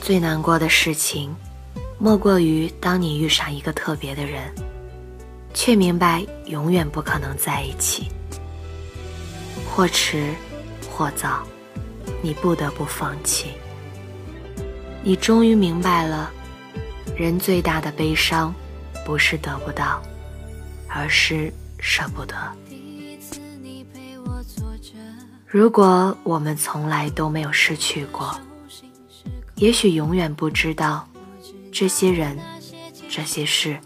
最难过的事情，莫过于当你遇上一个特别的人，却明白永远不可能在一起。或迟，或早，你不得不放弃。你终于明白了，人最大的悲伤，不是得不到，而是舍不得。如果我们从来都没有失去过，也许永远不知道，这些人、这些事，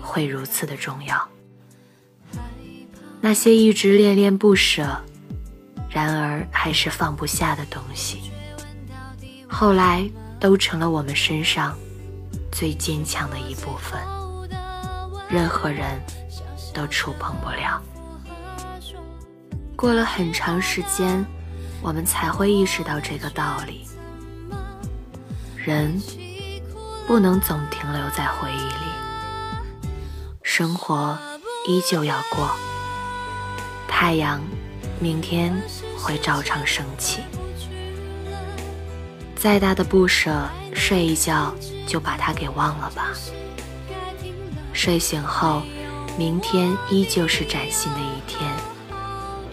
会如此的重要。那些一直恋恋不舍，然而还是放不下的东西。后来都成了我们身上最坚强的一部分，任何人都触碰不了。过了很长时间，我们才会意识到这个道理：人不能总停留在回忆里，生活依旧要过，太阳明天会照常升起。再大的不舍，睡一觉就把它给忘了吧。睡醒后，明天依旧是崭新的一天，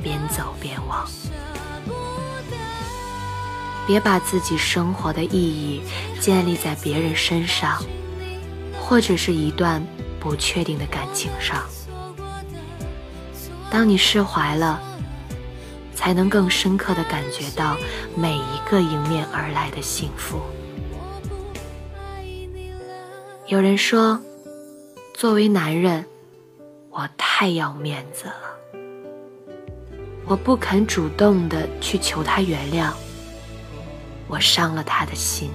边走边忘。别把自己生活的意义建立在别人身上，或者是一段不确定的感情上。当你释怀了。才能更深刻的感觉到每一个迎面而来的幸福。有人说，作为男人，我太要面子了，我不肯主动的去求他原谅，我伤了他的心。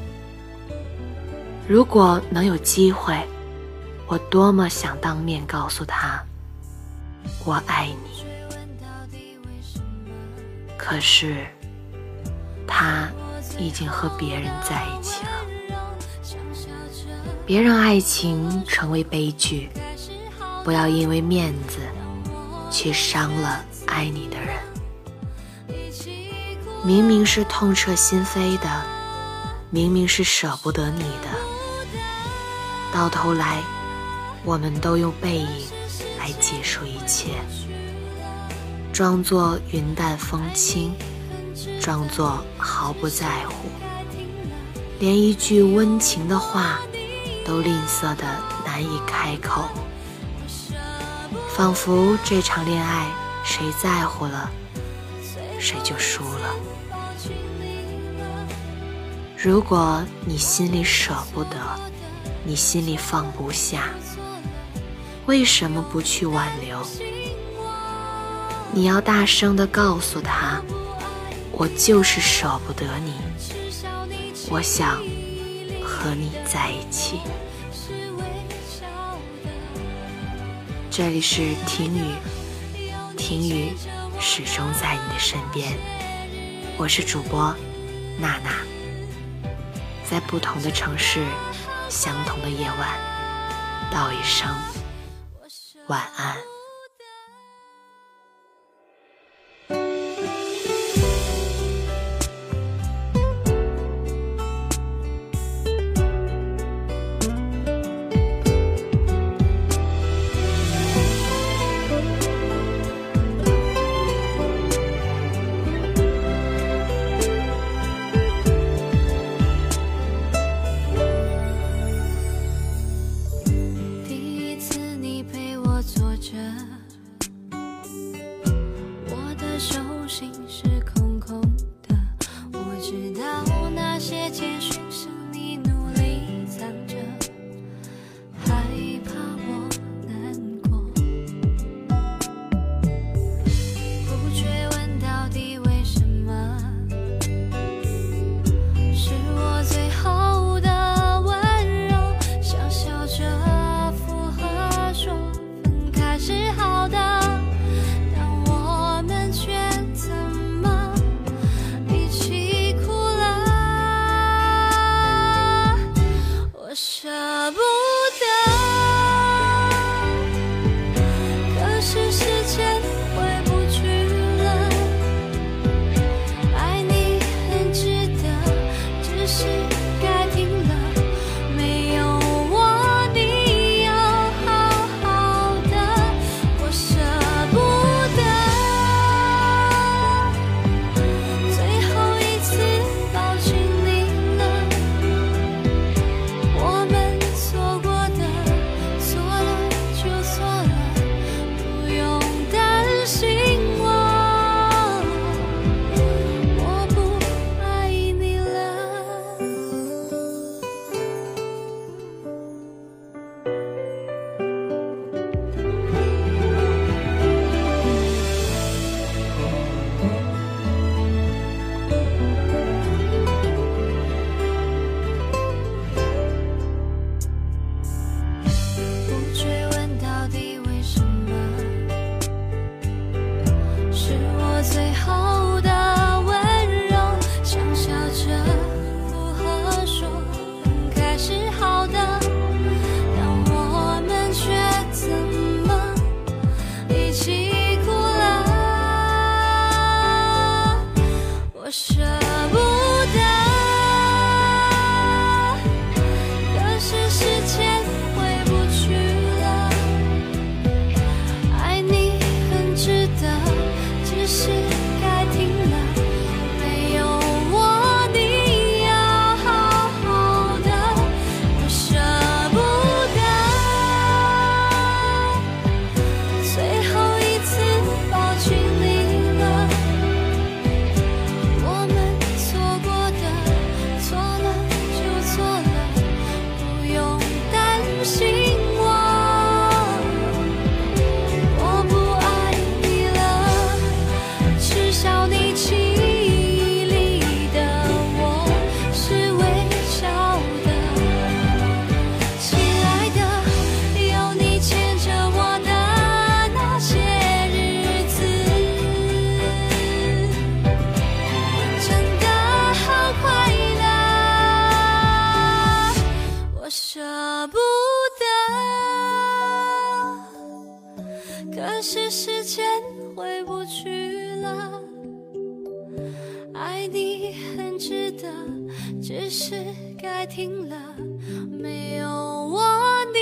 如果能有机会，我多么想当面告诉他，我爱你。可是，他已经和别人在一起了。别让爱情成为悲剧，不要因为面子去伤了爱你的人。明明是痛彻心扉的，明明是舍不得你的，到头来，我们都用背影来结束一切。装作云淡风轻，装作毫不在乎，连一句温情的话都吝啬的难以开口，仿佛这场恋爱谁在乎了，谁就输了。如果你心里舍不得，你心里放不下，为什么不去挽留？你要大声的告诉他，我就是舍不得你，我想和你在一起。这里是婷雨，婷雨始终在你的身边。我是主播娜娜，在不同的城市，相同的夜晚，道一声晚安。心事是。回不去了，爱你很值得，只是该停了，没有我。你